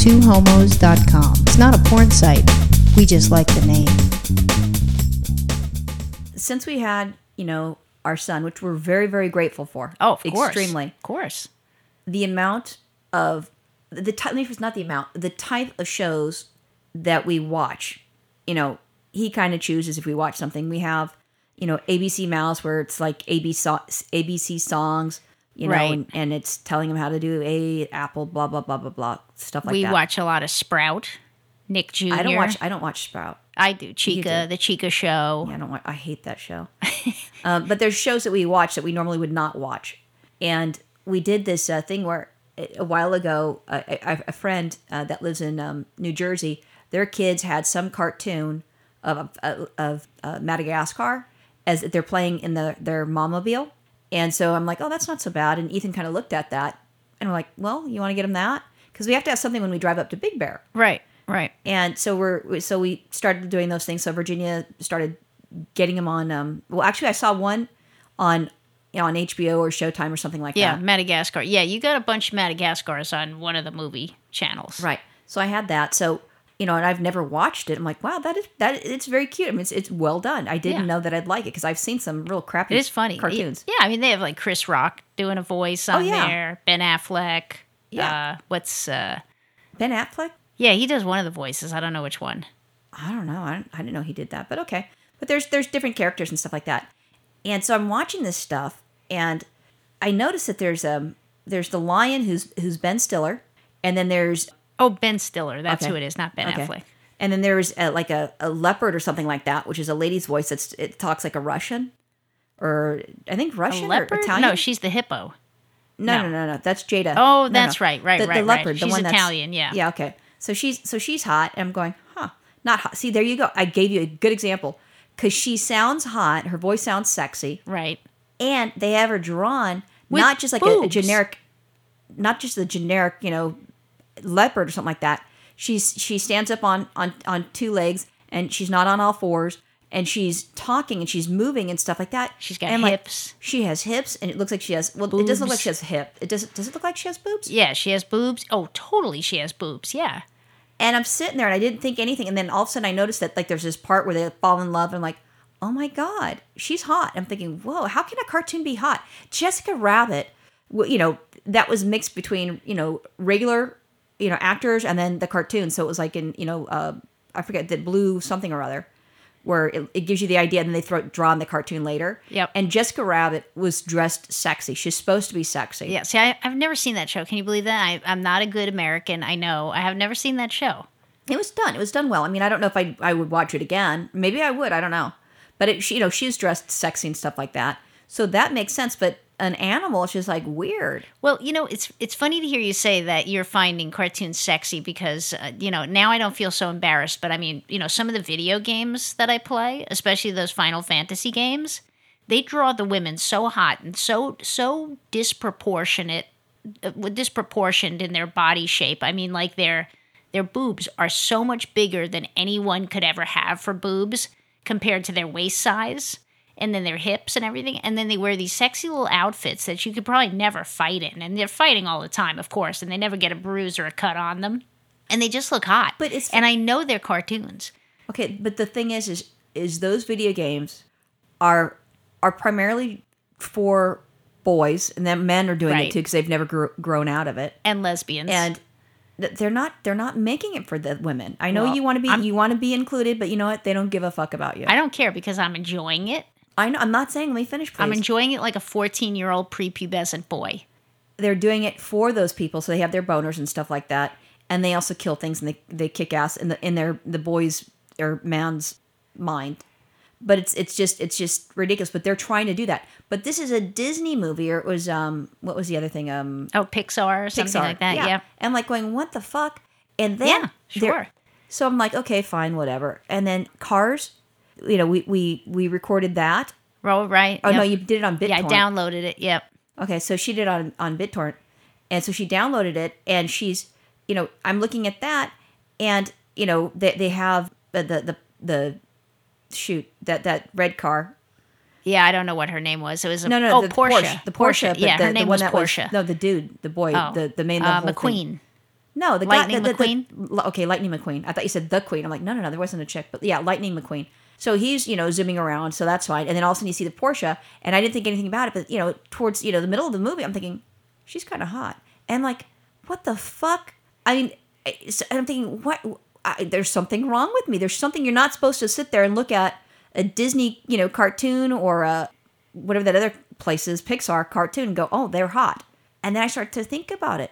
twohomos.com. It's not a porn site. We just like the name. Since we had, you know, our son, which we're very, very grateful for. Oh, of course. Extremely. Of course. the amount of the type it's not the amount the type of shows that we watch you know he kind of chooses if we watch something we have you know abc mouse where it's like ABC, abc songs you know Right. and, and it's telling him how to do a apple blah blah blah blah blah stuff like we that We watch a lot of Sprout, Nick Jr. i don't watch i don't watch sprout I do. Chica, do. the Chica Show. Yeah, I don't. I hate that show. um, but there's shows that we watch that we normally would not watch, and we did this uh, thing where a a while ago, uh, a, a friend uh, that lives in um, New Jersey, their kids had some cartoon of of, of uh, Madagascar as they're playing in the their momobile, and so I'm like, oh, that's not so bad. And Ethan kind of looked at that, and we're like, well, you want to get him that because we have to have something when we drive up to Big Bear. Right, right. And so we're so we started doing those things. So Virginia started getting him on. Um, well, actually, I saw one on you know on HBO or Showtime or something like Yeah, that. Yeah, Madagascar. Yeah, you got a bunch of Madagascars on one of the movie channels. Right. So I had that. So you know, and I've never watched it. I'm like, wow, that is that. It's very cute. I mean, it's, it's well done. I didn't Yeah. know that I'd like it because I've seen some real crappy. It is funny. cartoons. Yeah, I mean they have like Chris Rock doing a voice on Oh, yeah. there. Ben Affleck. Yeah. Uh, what's uh Ben Affleck. yeah, he does one of the voices. I don't know which one. I don't know. I, don't- I didn't know he did that, but okay. But there's there's different characters and stuff like that. And so I'm watching this stuff, and I notice that there's um there's the lion who's who's Ben Stiller, and then there's Oh, Ben Stiller. That's Okay. who it is, not Ben Okay. Affleck. And then there's a, like a, a leopard or something like that, which is a lady's voice that's it talks like a Russian, or I think Russian or? Italian. No, she's the hippo. no, no. no, no, no. That's Jada. Oh, that's no. right, right, the, right, The right. leopard, the She's one that's Italian, yeah. yeah. Okay, so she's so she's hot, and I'm going, huh? Not hot. See, there you go. I gave you a good example because she sounds hot. Her voice sounds sexy, Right. and they have her drawn With not just like a, a generic, not just the generic, you know, leopard or something like that. She's she stands up on on on two legs and she's not on all fours and she's talking and she's moving and stuff like that. She's got And I'm like, hips. she has hips and it looks like she has. Well, it doesn't look like she has a hip. It does. Does it look like she has boobs? Yeah, she has boobs. Oh, totally she has boobs. Yeah. And I'm sitting there and I didn't think anything. And then all of a sudden I noticed that like there's this part where they fall in love and I'm like, oh my God, she's hot. I'm thinking, whoa, how can a cartoon be hot? Jessica Rabbit, you know, that was mixed between, you know, regular, you know, actors and then the cartoon. So it was like in, you know, uh, I forget the blue something or other. Where it, it gives you the idea, and then they throw draw in the cartoon later. Yep. And Jessica Rabbit was dressed sexy. She's supposed to be sexy. Yeah. See, I, I've never seen that show. Can you believe that? I, I'm not a good American. I know. I have never seen that show. It was done. It was done well. I mean, I don't know if I I would watch it again. Maybe I would. I don't know. But it, she, you know, she's dressed sexy and stuff like that. So that makes sense. But an animal is just like weird. Well, you know, it's it's funny to hear you say that you're finding cartoons sexy because uh, you know now I don't feel so embarrassed. But I mean, you know, some of the video games that I play, especially those Final Fantasy games, they draw the women so hot and so so disproportionate, uh, disproportioned in their body shape. I mean, like their their boobs are so much bigger than anyone could ever have for boobs compared to their waist size and then their hips and everything. And then they wear these sexy little outfits that you could probably never fight in. And they're fighting all the time, of course, and they never get a bruise or a cut on them. And they just look hot. But it's- and I know they're cartoons. Okay, but the thing is, is is those video games are are primarily for boys, and then men are doing Right. it too because they've never gr- grown out of it. And lesbians. And they're not they're not making it for the women. I know Well, you want to be I'm- you want to be included, but you know what? They don't give a fuck about you. I don't care because I'm enjoying it. I know. I'm not saying. Let me finish, please. I'm enjoying it like a 14 year old prepubescent boy. they're doing it for those people so they have their boners and stuff like that and they also kill things and they, they kick ass in the in their the boys or man's mind but it's it's just it's just ridiculous but they're trying to do that but this is a disney movie or it was um what was the other thing um Oh, Pixar or something Pixar. like that. Yeah. and I'm like going what the fuck and then Yeah, sure. so i'm like okay fine whatever and then cars you know we we we recorded that Roll right. oh no you did it on BitTorrent. Yeah, I downloaded it. Yep. Okay, so she did it on on BitTorrent, and so she downloaded it, and she's, you know, I'm looking at that, and you know, they they have the the the, the shoot that that red car. Yeah, I don't know what her name was. It was a, No, no, oh, the Porsche. the Porsche. but Yeah, the, her the name one was that Porsche. no, the dude, the boy, Oh, the the main uh, the whole thing. McQueen. No, the Lightning guy, the, the- McQueen? the- okay, Lightning McQueen. I thought you said the Queen. I'm like, no, no, no, there wasn't a chick, but yeah, Lightning McQueen. So he's you know zooming around, so that's fine. And then all of a sudden you see the Porsche, and I didn't think anything about it, but you know towards you know the middle of the movie, I'm thinking she's kind of hot, and like what the fuck? I mean, I'm thinking what? I, there's something wrong with me. There's something you're not supposed to sit there and look at a Disney you know cartoon or a whatever that other place is, Pixar cartoon, and go, oh, they're hot. And then I start to think about it.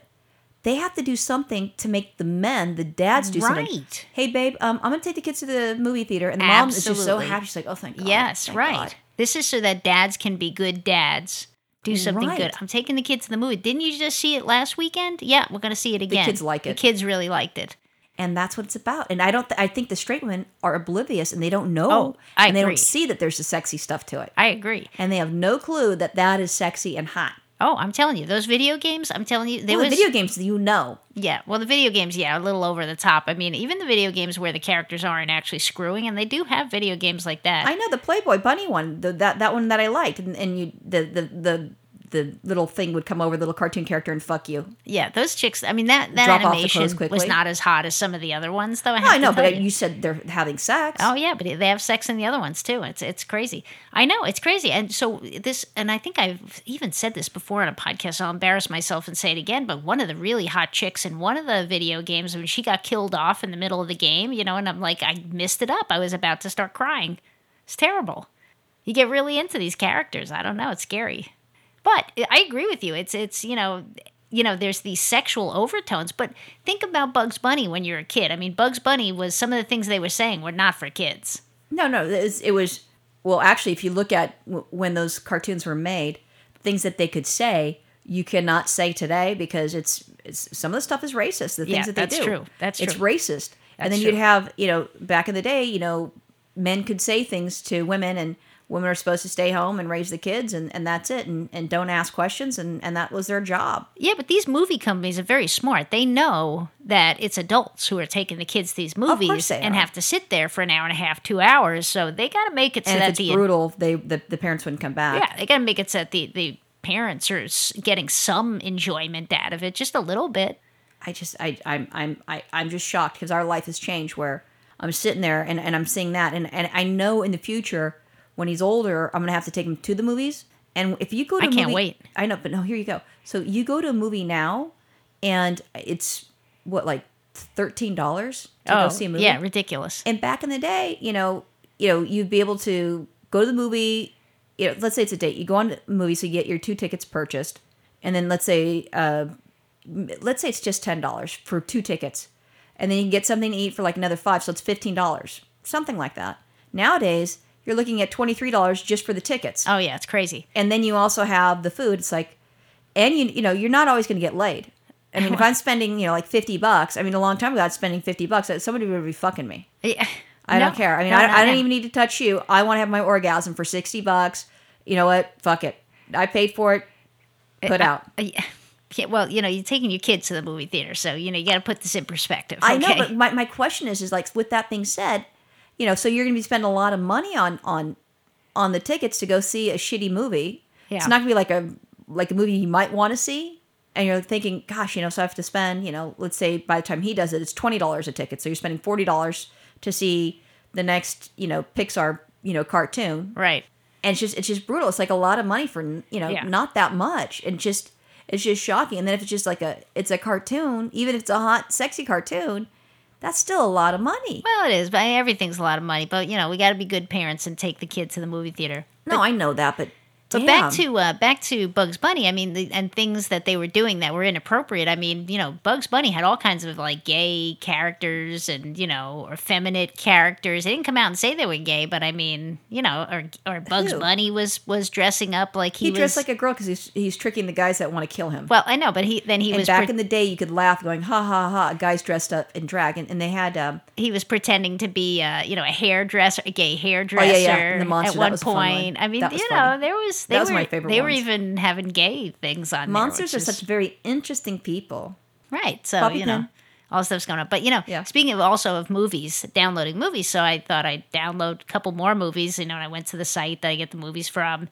They have to do something to make the men, the dads, do something. Hey, babe, um, I'm gonna take the kids to the movie theater, and the mom is just so happy. She's like, "Oh, thank God." Yes, thank right. God." This is so that dads can be good dads. Do something good. I'm taking the kids to the movie. Didn't you just see it last weekend? Yeah, we're going to see it again. The kids like it. The kids really liked it. And that's what it's about. And I don't. Th- I think the straight women are oblivious, and they don't know, Oh, I and they agree. don't see that there's the sexy stuff to it, I agree. and they have no clue that that is sexy and hot. Oh, I'm telling you, those video games. I'm telling you, Well, was the video games, you know. yeah. Well, the video games, yeah, a little over the top. I mean, even the video games where the characters aren't actually screwing, and they do have video games like that. I know the Playboy Bunny one, the, that that one that I liked, and, and you the, the the the little thing would come over the little cartoon character and fuck you. yeah, those chicks. I mean, that that Drop animation was not as hot as some of the other ones, though. I, No, I know, but you said they're having sex. Oh yeah, but they have sex in the other ones too. It's it's crazy. I know it's crazy, and so this, and I think I've even said this before on a podcast. I'll embarrass myself and say it again. But one of the really hot chicks in one of the video games, when she got killed off in the middle of the game, you know, and I'm like, I missed it up. I was about to start crying. It's terrible. You get really into these characters. I don't know. It's scary. But I agree with you. It's it's you know you know there's these sexual overtones. But think about Bugs Bunny when you're a kid. I mean, Bugs Bunny was some of the things they were saying were not for kids. No, no, it was, it was well. Actually, if you look at w- when those cartoons were made, things that they could say you cannot say today because it's, it's some of the stuff is racist. The things Yeah, that they do that's do, true. That's true. it's true. racist. and That's then you'd have you know back in the day, you know, men could say things to women and. Women are supposed to stay home and raise the kids, and, and that's it, and, and don't ask questions, and, and that was their job. Yeah, but these movie companies are very smart. They know that it's adults who are taking the kids to these movies and are. have to sit there for an hour and a half, two hours. So they got to make it so And that if it's the brutal, they the, the parents wouldn't come back. yeah, they got to make it so that the the parents are getting some enjoyment out of it, just a little bit. I just I I'm I'm I, I'm just shocked because our life has changed where I'm sitting there and, and I'm seeing that and, and I know in the future when he's older I'm gonna have to take him to the movies and if you go to I a can't movie, wait. I know but no here you go so you go to a movie now and it's what like thirteen dollars to oh, go see a movie yeah, ridiculous. and back in the day, you know, you know, you'd be able to go to the movie. You know, let's say it's a date. You go on to a movie, so you get your two tickets purchased, and then let's say, uh, let's say it's just ten dollars for two tickets, and then you can get something to eat for like another five, so it's fifteen dollars, something like that. Nowadays, you're looking at twenty three dollars just for the tickets, Oh yeah, it's crazy. and then you also have the food. It's like, and you you know, you're not always going to get laid. I mean, if I'm spending you know like fifty bucks, I mean, a long time ago, I was spending fifty bucks. Somebody would be fucking me. Yeah. I No, don't care. I mean, no, I, no, I don't even need to touch you. I want to have my orgasm for 60 bucks. You know what? Fuck it. I paid for it. Put Uh, out. uh, yeah. Well, you know, you're taking your kids to the movie theater, so you know you got to put this in perspective. I know, but my, my question is, is like, with that being said, you know, so you're going to be spending a lot of money on, on, on the tickets to go see a shitty movie. It's not going to be like a, like a movie you might want to see. And you're thinking, gosh, you know, so I have to spend, you know, let's say by the time he does it, it's $20 a ticket. So you're spending $40 to see the next, you know, Pixar, you know, cartoon. right. and it's just it's just brutal. It's like a lot of money for you know Yeah. not that much, and just it's just shocking. And then if it's just like a it's a cartoon, even if it's a hot sexy cartoon, that's still a lot of money. Well, it is, but everything's a lot of money. But you know, we got to be good parents and take the kids to the movie theater. No, I know that, but But damn. back to uh, back to Bugs Bunny. I mean, the, and things that they were doing that were inappropriate. I mean, you know, Bugs Bunny had all kinds of like gay characters and you know, or feminine characters. They didn't come out and say they were gay, but I mean, you know, or or Bugs Who? Bunny was was dressing up like he, he, was. dressed like a girl because he's he's tricking the guys that want to kill him. well, I know, but he then he and was back pre- in the day, you could laugh, going ha ha ha. Guy's dressed up in drag, and, and they had um, he was pretending to be uh, you know a hairdresser, a gay hairdresser. Oh, yeah, yeah. The monster, at one was fun one. point. I mean, was you know, there was they That was were my favorite they were even having gay things on there, monsters which are is- such very interesting people. Right. So, Bobby you know, all this stuff's going on. But, you know, Yeah. speaking of also of movies, downloading movies. So I thought I'd download a couple more movies, you know, and I went to the site that I get the movies from.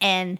And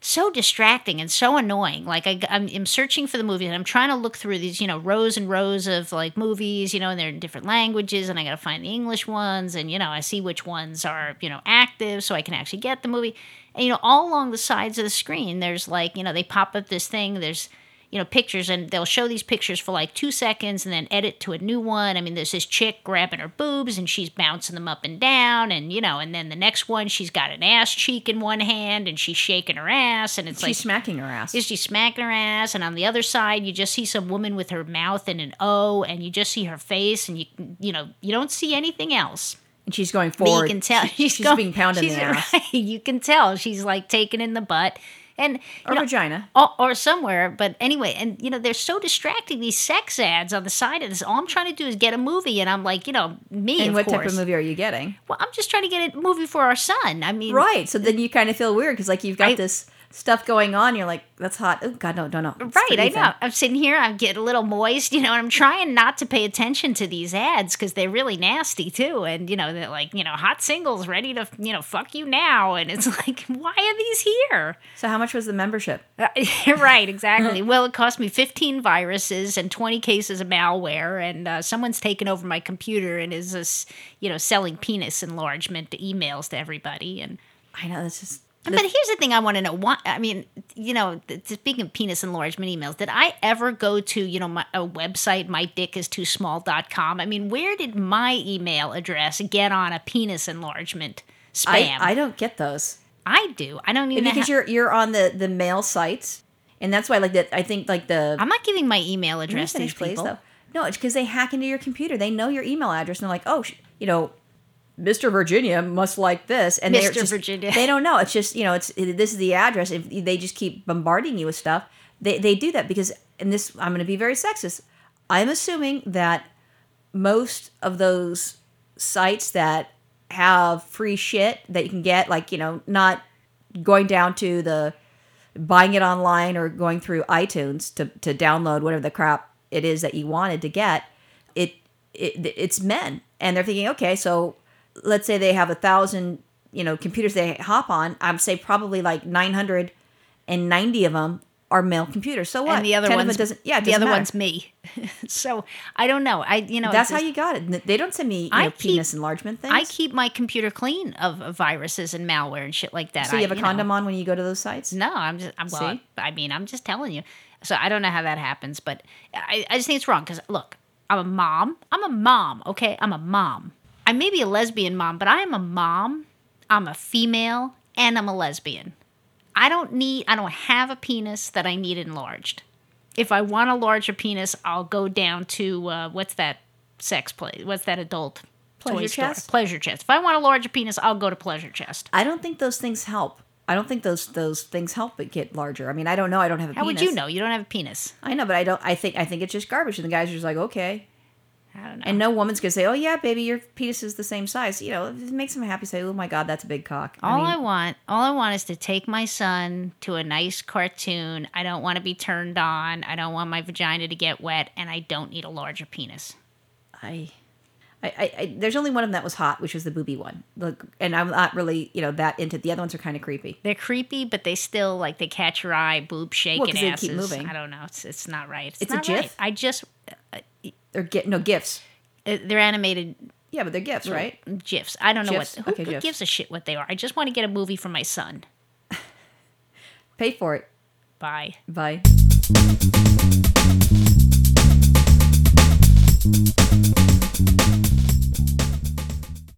so distracting and so annoying. Like I, I'm, I'm searching for the movie and I'm trying to look through these, you know, rows and rows of like movies, you know, and they're in different languages, and I got to find the English ones, and you know, I see which ones are, you know, active, so I can actually get the movie. And you know, all along the sides of the screen, there's like, you know, they pop up this thing. There's you know pictures and they'll show these pictures for like two seconds and then edit to a new one i mean there's this chick grabbing her boobs and she's bouncing them up and down and you know and then the next one she's got an ass cheek in one hand and she's shaking her ass and it's She's like smacking her ass. is she smacking her ass and on the other side you just see some woman with her mouth in an o and you just see her face and you you know you don't see anything else and she's going but forward. you can tell she's, she's going- being pounded in the ass. right, you can tell she's like taken in the butt and Or know, vagina. or, or somewhere. But anyway, and you know, they're so distracting. These sex ads on the side of this. All I'm trying to do is get a movie, and I'm like, you know, me. And what course. type of movie are you getting? Well, I'm just trying to get a movie for our son. I mean, Right. So then you kind of feel weird because like you've got I- this stuff going on. You're like, that's hot. Oh God, no, no, no. It's Right, I know. I'm sitting here, I get a little moist, you know, and I'm trying not to pay attention to these ads because they're really nasty too. And, you know, they're like, you know, hot singles ready to, you know, fuck you now. And it's like, why are these here? So how much was the membership? Uh, right, exactly. well, it cost me 15 viruses and 20 cases of malware, and uh, someone's taken over my computer and is, this, you know, selling penis enlargement emails to everybody. And I know that's just. But here's the thing: I want to know. What I mean, you know, speaking of penis enlargement emails, did I ever go to you know my, a website, mydickistoo-small.com? I mean, where did my email address get on a penis enlargement spam? I, I don't get those I do. I don't even because you're you're on the the mail sites, and that's why like that. I think like the. I'm not giving my email address to these people. though. No, it's because they hack into your computer. They know your email address, and they're like, oh, sh- you know, Mr. Virginia must like this, and they're Mr. just- Virginia. They don't know. It's just you know, it's it, this is the address. If they just keep bombarding you with stuff, they they do that because, and this I'm going to be very sexist. I'm assuming that most of those sites that have free shit that you can get, like you know, not going down to the buying it online or going through iTunes to, to download whatever the crap it is that you wanted to get, it, it it's men, and they're thinking, okay, so let's say they have a thousand, you know, computers they hop on. I'd say probably like nine hundred and ninety of them are male computers. So what? And the other 10 one's doesn't. Yeah, it the doesn't other matter. one's me. so I don't know. I you know That's it's how you got it. They don't send me you I know, keep- penis enlargement things. I keep my computer clean of, of viruses and malware and shit like that. so you have a know. condom on when you go to those sites. No, I'm just. I'm well. See? I mean, I'm just telling you. So I don't know how that happens, but I, I just think it's wrong because look, I'm a mom. I'm a mom. Okay, I'm a mom. I may be a lesbian mom, but I am a mom. I'm a female, and I'm a lesbian. I don't need. I don't have a penis that I need enlarged. If I want a larger penis, I'll go down to uh, what's that sex play? What's that adult Pleasure toy store? Chest? Pleasure chest. If I want a larger penis, I'll go to pleasure chest. I don't think those things help. I don't think those those things help it get larger. I mean, I don't know. I don't have a How penis. would you know? You don't have a penis. I know, but I don't. I think I think it's just garbage, and the guys are just like, okay. I don't know. And no woman's gonna say, "Oh yeah, baby, your penis is the same size." You know, it makes them happy. Say, "Oh my god, that's a big cock." All I, mean, want, all I want is to take my son to a nice cartoon. I don't want to be turned on. I don't want my vagina to get wet, and I don't need a larger penis. I, I, I, I there's only one of them that was hot, which was the booby one. Look, and I'm not really, you know, that into. The other ones are kind of creepy. They're creepy, but they still like they catch your eye, boob shaking they asses. keep moving. I don't know. It's it's not right. It's, It's a not GIF? right. I just They're get no gifts. uh, they're animated Yeah, but they're gifts, right? gifs. I don't know GIFs? what. Who, Okay, who GIFs. gives a shit what they are? I just want to get a movie for my son. Pay for it. Bye. Bye.